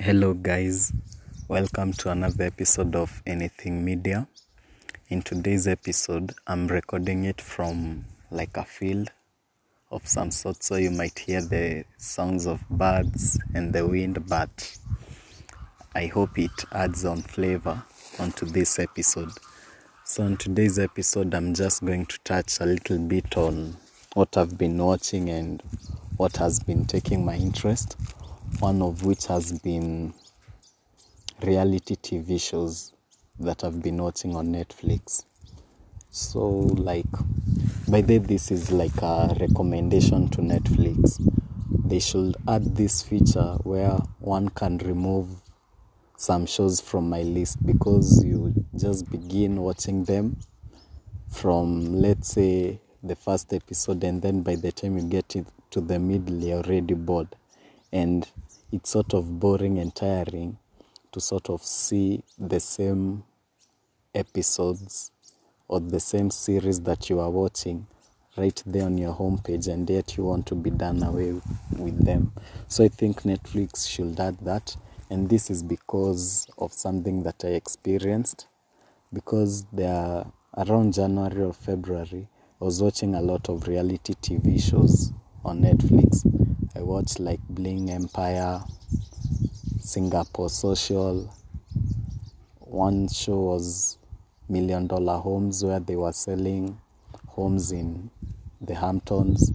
Hello, guys. Welcome to another episode of Anything Media. In today's episode, I'm recording it from like a field of some sort, so you might hear the sounds of birds and the wind, but I hope it adds on flavor onto this episode. So, in today's episode, I'm just going to touch a little bit on what I've been watching and what has been taking my interest. One of which has been reality TV shows that I've been watching on Netflix. So, like, by the this is like a recommendation to Netflix. They should add this feature where one can remove some shows from my list because you just begin watching them from, let's say, the first episode, and then by the time you get to the middle, you're already bored. And it's sort of boring and tiring to sort of see the same episodes or the same series that you are watching right there on your homepage and yet you want to be done away with them. So i think netflix should add that. And this is because of something that i experienced. Because there around january or february i was watching a lot of reality tv shows on netflix i watched like bling empire singapore social. One show was million dollar homes where they were selling homes in the hamptons.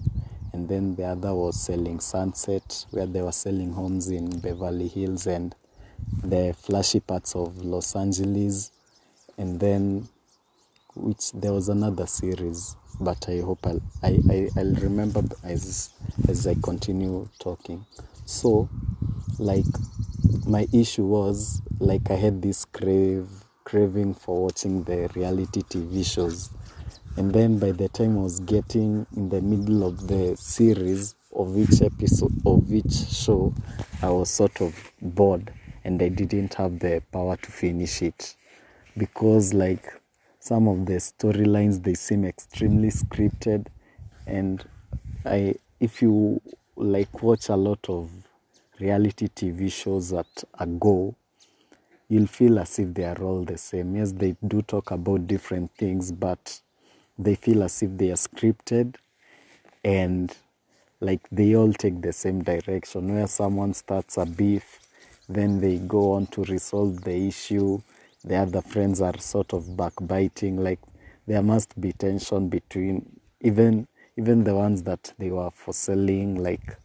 And then the other was selling sunset where they were selling homes in beverly hills and the flashy parts of los angeles. And then which there was another series but i hope i'll I, I, i'll remember as as i continue talking. So like my issue was like i had this crave craving for watching the reality tv shows. And then by the time i was getting in the middle of the series of each episode of each show i was sort of bored and i didn't have the power to finish it. Because like some of the storylines they seem extremely scripted. And i if you like watch a lot of reality tv shows at a go you'll feel as if they are all the same. Yes they do talk about different things but they feel as if they are scripted. And like they all take the same direction. Where someone starts a beef then they go on to resolve the issue the other friends are sort of backbiting like there must be tension between even even the ones that they were for selling like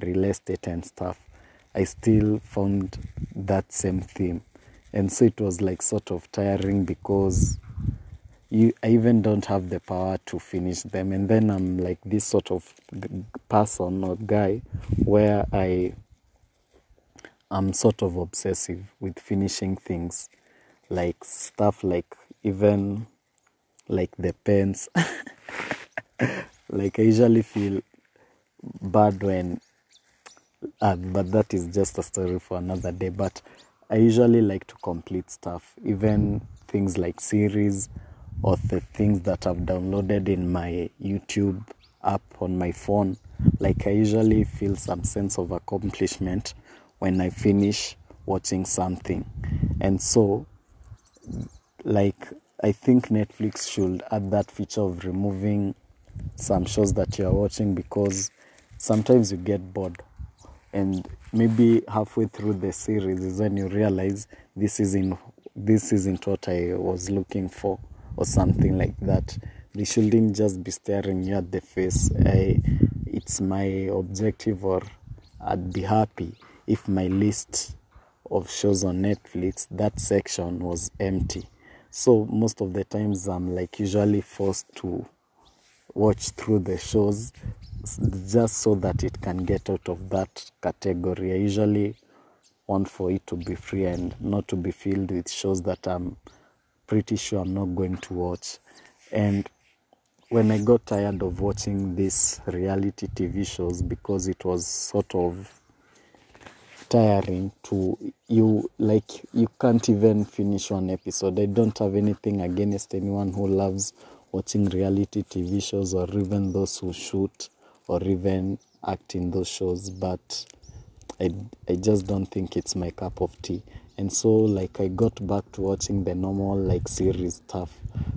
real estate and stuff. I still found that same theme. And so it was like sort of tiring because you I even don't have the power to finish them. And then I'm like this sort of person or guy where I am sort of obsessive with finishing things like stuff like even like the pens like I usually feel bad when uh, but that is just a story for another day but I usually like to complete stuff even things like series or the things that I've downloaded in my YouTube app on my phone. Like I usually feel some sense of accomplishment when I finish watching something. And so like I think Netflix should add that feature of removing some shows that you are watching because sometimes you get bored and maybe halfway through the series is when you realize this isn't this isn't what I was looking for or something like that. They shouldn't just be staring you at the face. I, it's my objective, or I'd be happy if my list of shows on Netflix, that section was empty. So most of the times I'm like usually forced to watch through the shows just so that it can get out of that category. I usually want for it to be free and not to be filled with shows that I'm pretty sure I'm not going to watch. And when I got tired of watching these reality TV shows because it was sort of tiring to you like you can't even finish one episode. I don't have anything against anyone who loves watching reality TV shows or even those who shoot or even act in those shows, but I, I just don't think it's my cup of tea and so like i got back to watching the normal like series stuff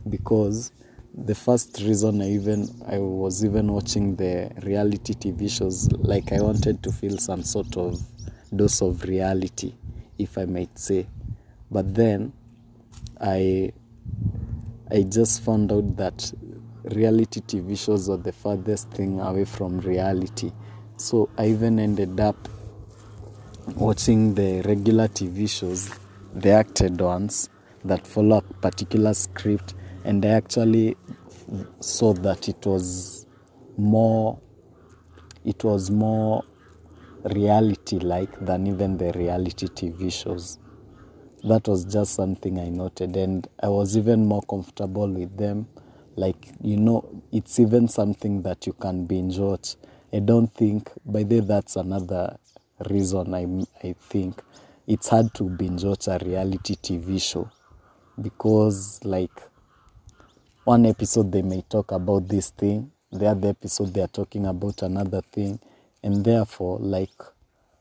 because the first reason i even i was even watching the reality tv shows like i wanted to feel some sort of dose of reality if i might say. But then i i just found out that reality tv shows are the farthest thing away from reality. So i even ended up watching the regular TV shows, the acted ones that follow a particular script, and I actually saw that it was more it was more reality like than even the reality TV shows. That was just something I noted, and I was even more comfortable with them. Like, you know, it's even something that you can binge watch. I don't think, by the that's another reason I, I think it's hard to binge watch a reality TV show because like one episode they may talk about this thing the other episode they are talking about another thing and therefore like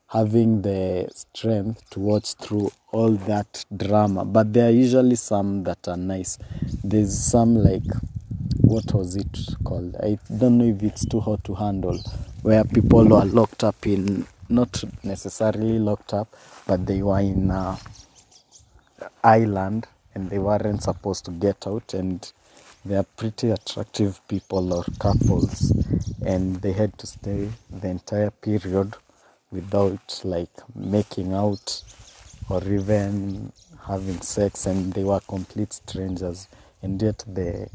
having the strength to watch through all that drama. But there are usually some that are nice. There's some like what was it called? I don't know if it's too hot to handle where people are locked up in not necessarily locked up, but they were in a island and they weren't supposed to get out and they are pretty attractive people or couples and they had to stay the entire period without like making out or even having sex and they were complete strangers and yet the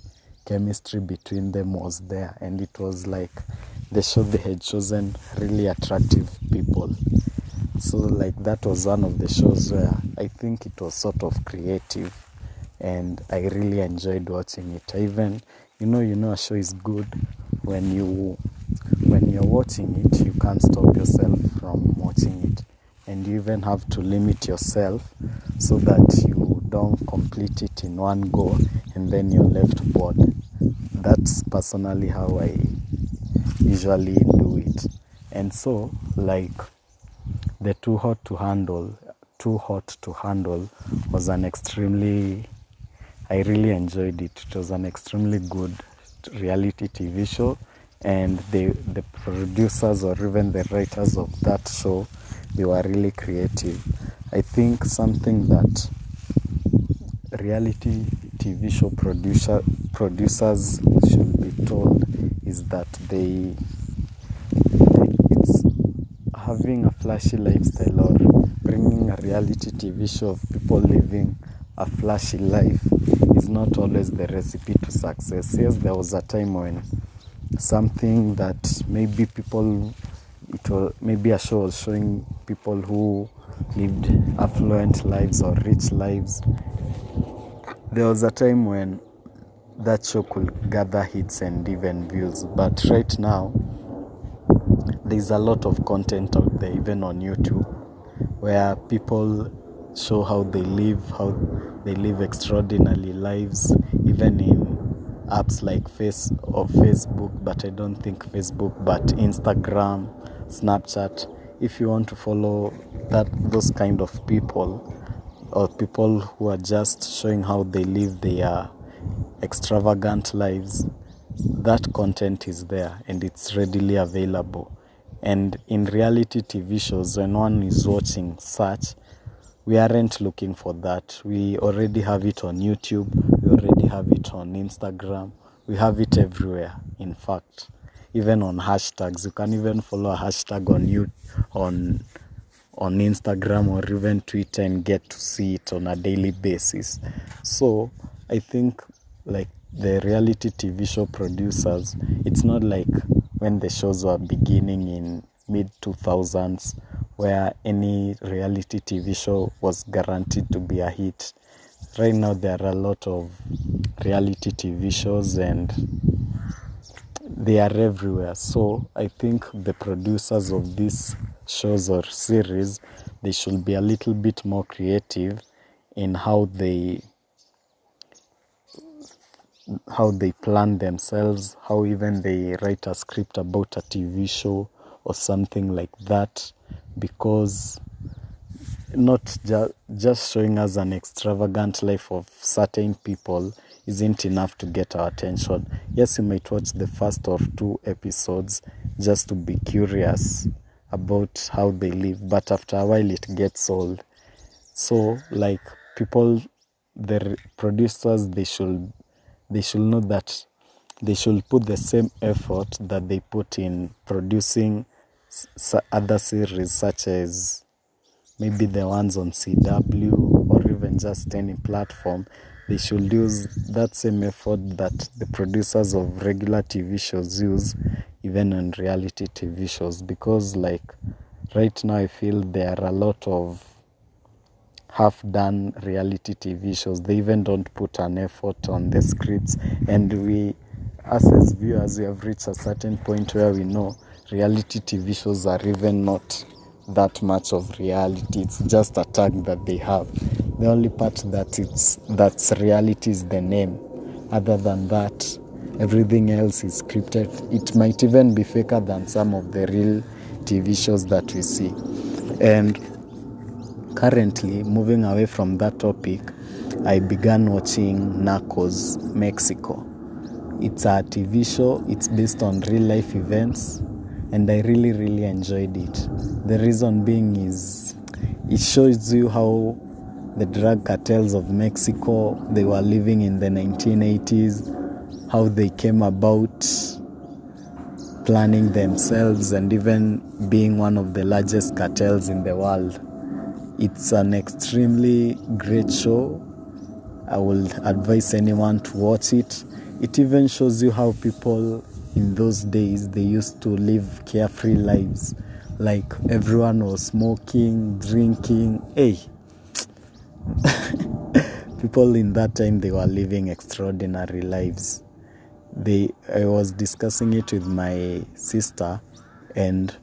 chemistry between them was there and it was like the show they had chosen really attractive people. So like that was one of the shows where I think it was sort of creative and I really enjoyed watching it. Even you know you know a show is good when you when you're watching it you can't stop yourself from watching it and you even have to limit yourself so that you don't complete it in one go and then you're left bored. That's personally how I usually do it. And so, like, the too hot to handle, too hot to handle was an extremely, I really enjoyed it. It was an extremely good reality TV show, and the the producers or even the writers of that show, they were really creative. I think something that reality TV show producer producers should be told is that they, it's having a flashy lifestyle or bringing a reality TV show of people living a flashy life is not always the recipe to success. Yes, there was a time when something that maybe people it was maybe a show was showing people who lived affluent lives or rich lives. There was a time when that show could gather hits and even views. But right now, there's a lot of content out there, even on YouTube, where people show how they live, how they live extraordinary lives, even in apps like Face or Facebook, but I don't think Facebook, but Instagram, Snapchat. If you want to follow that those kind of people or people who are just showing how they live their extravagant lives, that content is there and it's readily available. And in reality TV shows, when one is watching such, we aren't looking for that. We already have it on YouTube, we already have it on Instagram, we have it everywhere, in fact. Even on hashtags, you can even follow a hashtag on you on on Instagram or even Twitter and get to see it on a daily basis. So I think like the reality TV show producers, it's not like when the shows were beginning in mid 2000s where any reality TV show was guaranteed to be a hit. Right now, there are a lot of reality TV shows and they are everywhere. So, I think the producers of these shows or series they should be a little bit more creative in how they how they plan themselves, how even they write a script about a TV show or something like that because not ju- just showing us an extravagant life of certain people isn't enough to get our attention. Yes, you might watch the first or two episodes just to be curious about how they live, but after a while it gets old. So, like people, the producers, they should they should know that they should put the same effort that they put in producing other series such as maybe the ones on CW or even just any platform, they should use that same effort that the producers of regular TV shows use even on reality TV shows because like right now I feel there are a lot of half done reality TV shows. They even don't put an effort on the scripts and we us as viewers we have reached a certain point where we know reality TV shows are even not that much of reality. It's just a tag that they have. The only part that it's that's reality is the name. Other than that, everything else is scripted. It might even be faker than some of the real TV shows that we see. And currently, moving away from that topic, I began watching Narcos Mexico. It's a TV show, it's based on real life events, and I really, really enjoyed it. The reason being is it shows you how the drug cartels of Mexico they were living in the 1980s, how they came about planning themselves and even being one of the largest cartels in the world. It's an extremely great show. I will advise anyone to watch it. It even shows you how people in those days they used to live carefree lives. Like everyone was smoking, drinking. Hey, people in that time they were living extraordinary lives. They I was discussing it with my sister and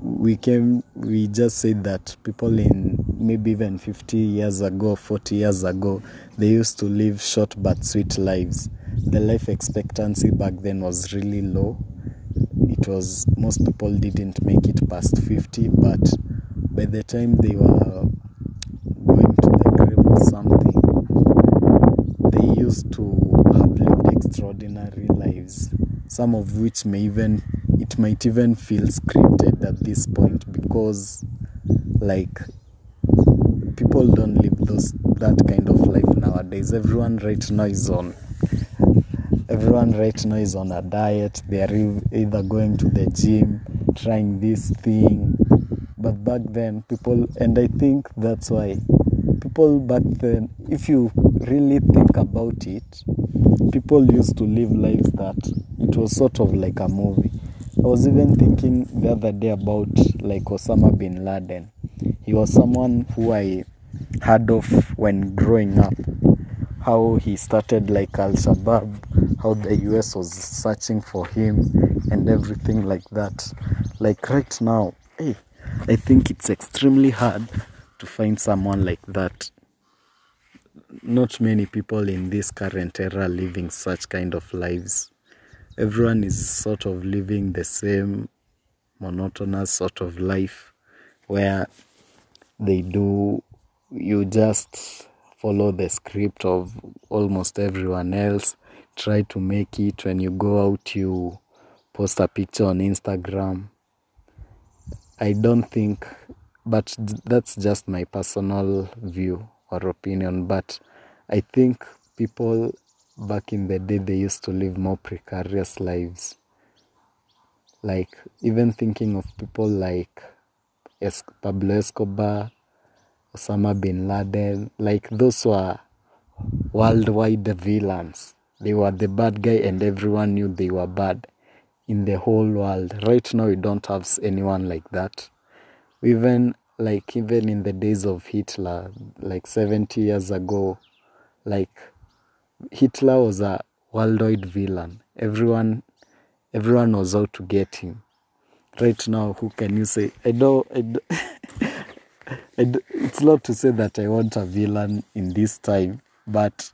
we came we just said that people in maybe even 50 years ago 40 years ago they used to live short but sweet lives. The life expectancy back then was really low. It was most people didn't make it past 50 but by the time they were going to the grave or something they used to have lived extraordinary lives some of which may even it might even feel scripted at this point because like people don't live those that kind of life nowadays. Everyone right now is on everyone right now is on a diet. They are either going to the gym trying this thing. But back then people and i think that's why people back then if you really think about it people used to live lives that it was sort of like a movie. I was even thinking the other day about like osama bin laden. He was someone who i heard of when growing up how he started like Al Shabaab, how the US was searching for him and everything like that. Like right now, hey, I think it's extremely hard to find someone like that. Not many people in this current era living such kind of lives. Everyone is sort of living the same monotonous sort of life where they do you just follow the script of almost everyone else try to make it. When you go out you post a picture on instagram. I don't think but that's just my personal view or opinion. But i think people back in the day they used to live more precarious lives. Like even thinking of people like pablo escobar Osama bin Laden, like those were worldwide villains. They were the bad guy, and everyone knew they were bad in the whole world. Right now, we don't have anyone like that. Even like even in the days of Hitler, like 70 years ago, like Hitler was a worldwide villain. Everyone, everyone was out to get him. Right now, who can you say? I don't. I don't I d- it's not to say that I want a villain in this time, but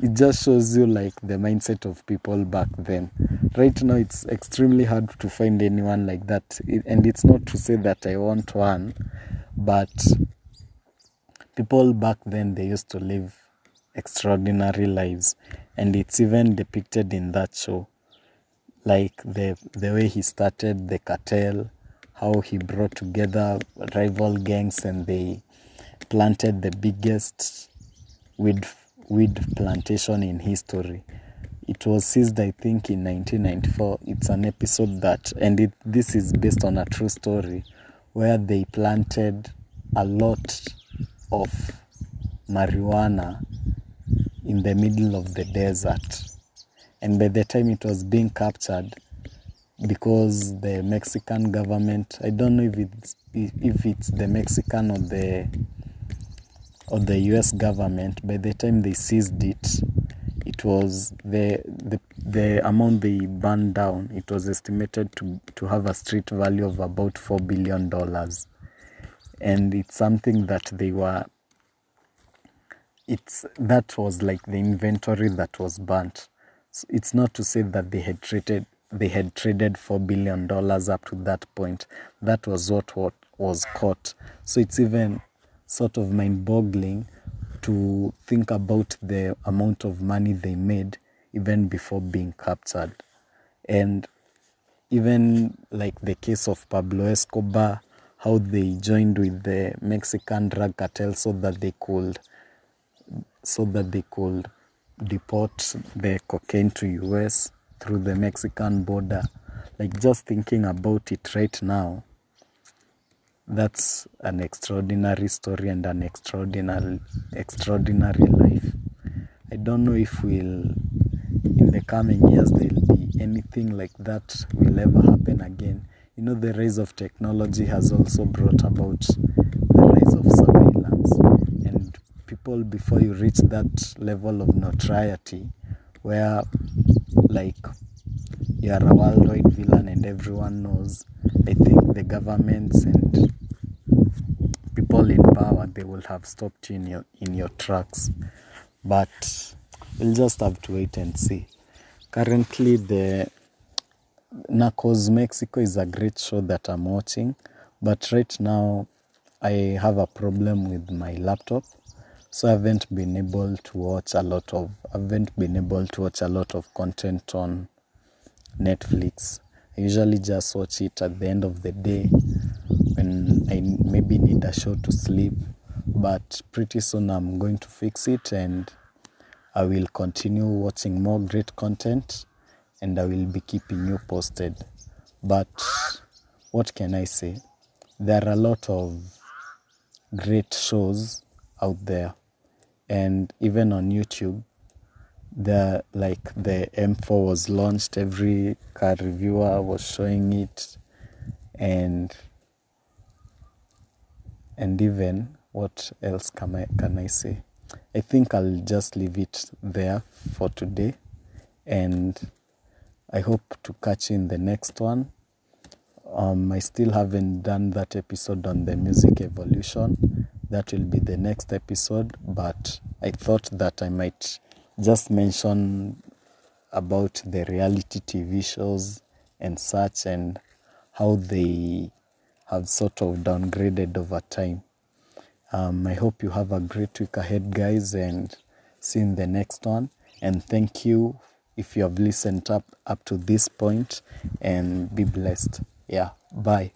it just shows you like the mindset of people back then. Right now it's extremely hard to find anyone like that. And it's not to say that i want one but people back then they used to live extraordinary lives and it's even depicted in that show. Like the the way he started the cartel how he brought together rival gangs and they planted the biggest weed weed plantation in history. It was seized i think in 1994 it's an episode that and it, this is based on a true story where they planted a lot of marijuana in the middle of the desert. And by the time it was being captured because the mexican government i don't know if it's if it's the mexican or the or the us government by the time they seized it it was the the, the amount they burned down it was estimated to to have a street value of about 4 billion dollars. And it's something that they were it's that was like the inventory that was burnt. So it's not to say that they had traded they had traded 4 billion dollars up to that point. That was what, what was caught. So it's even sort of mind boggling to think about the amount of money they made even before being captured. And even like the case of Pablo Escobar how they joined with the Mexican drug cartel so that they could so that they could deport the cocaine to US through the Mexican border. Like just thinking about it right now, that's an extraordinary story and an extraordinary extraordinary life. I don't know if we'll in the coming years there'll be anything like that will ever happen again. You know the rise of technology has also brought about the rise of surveillance and people before you reach that level of notoriety where like you are a worldwide villain and everyone knows i think the governments and people in power they will have stopped you in your in your tracks. But we'll just have to wait and see. Currently the Narcos Mexico is a great show that I'm watching but right now I have a problem with my laptop so I haven't been able to watch a lot of I haven't been able to watch a lot of content on Netflix. I usually just watch it at the end of the day when I maybe need a show to sleep. But pretty soon I'm going to fix it and I will continue watching more great content and I will be keeping you posted. But what can I say? There are a lot of great shows out there and even on YouTube, the like the M4 was launched. Every car reviewer was showing it, and and even what else can I can I say? I think I'll just leave it there for today, and I hope to catch you in the next one. Um, I still haven't done that episode on the music evolution that will be the next episode but i thought that i might just mention about the reality tv shows and such and how they have sort of downgraded over time. Um, i hope you have a great week ahead guys and see you in the next one. And thank you if you have listened up up to this point and be blessed. Yeah bye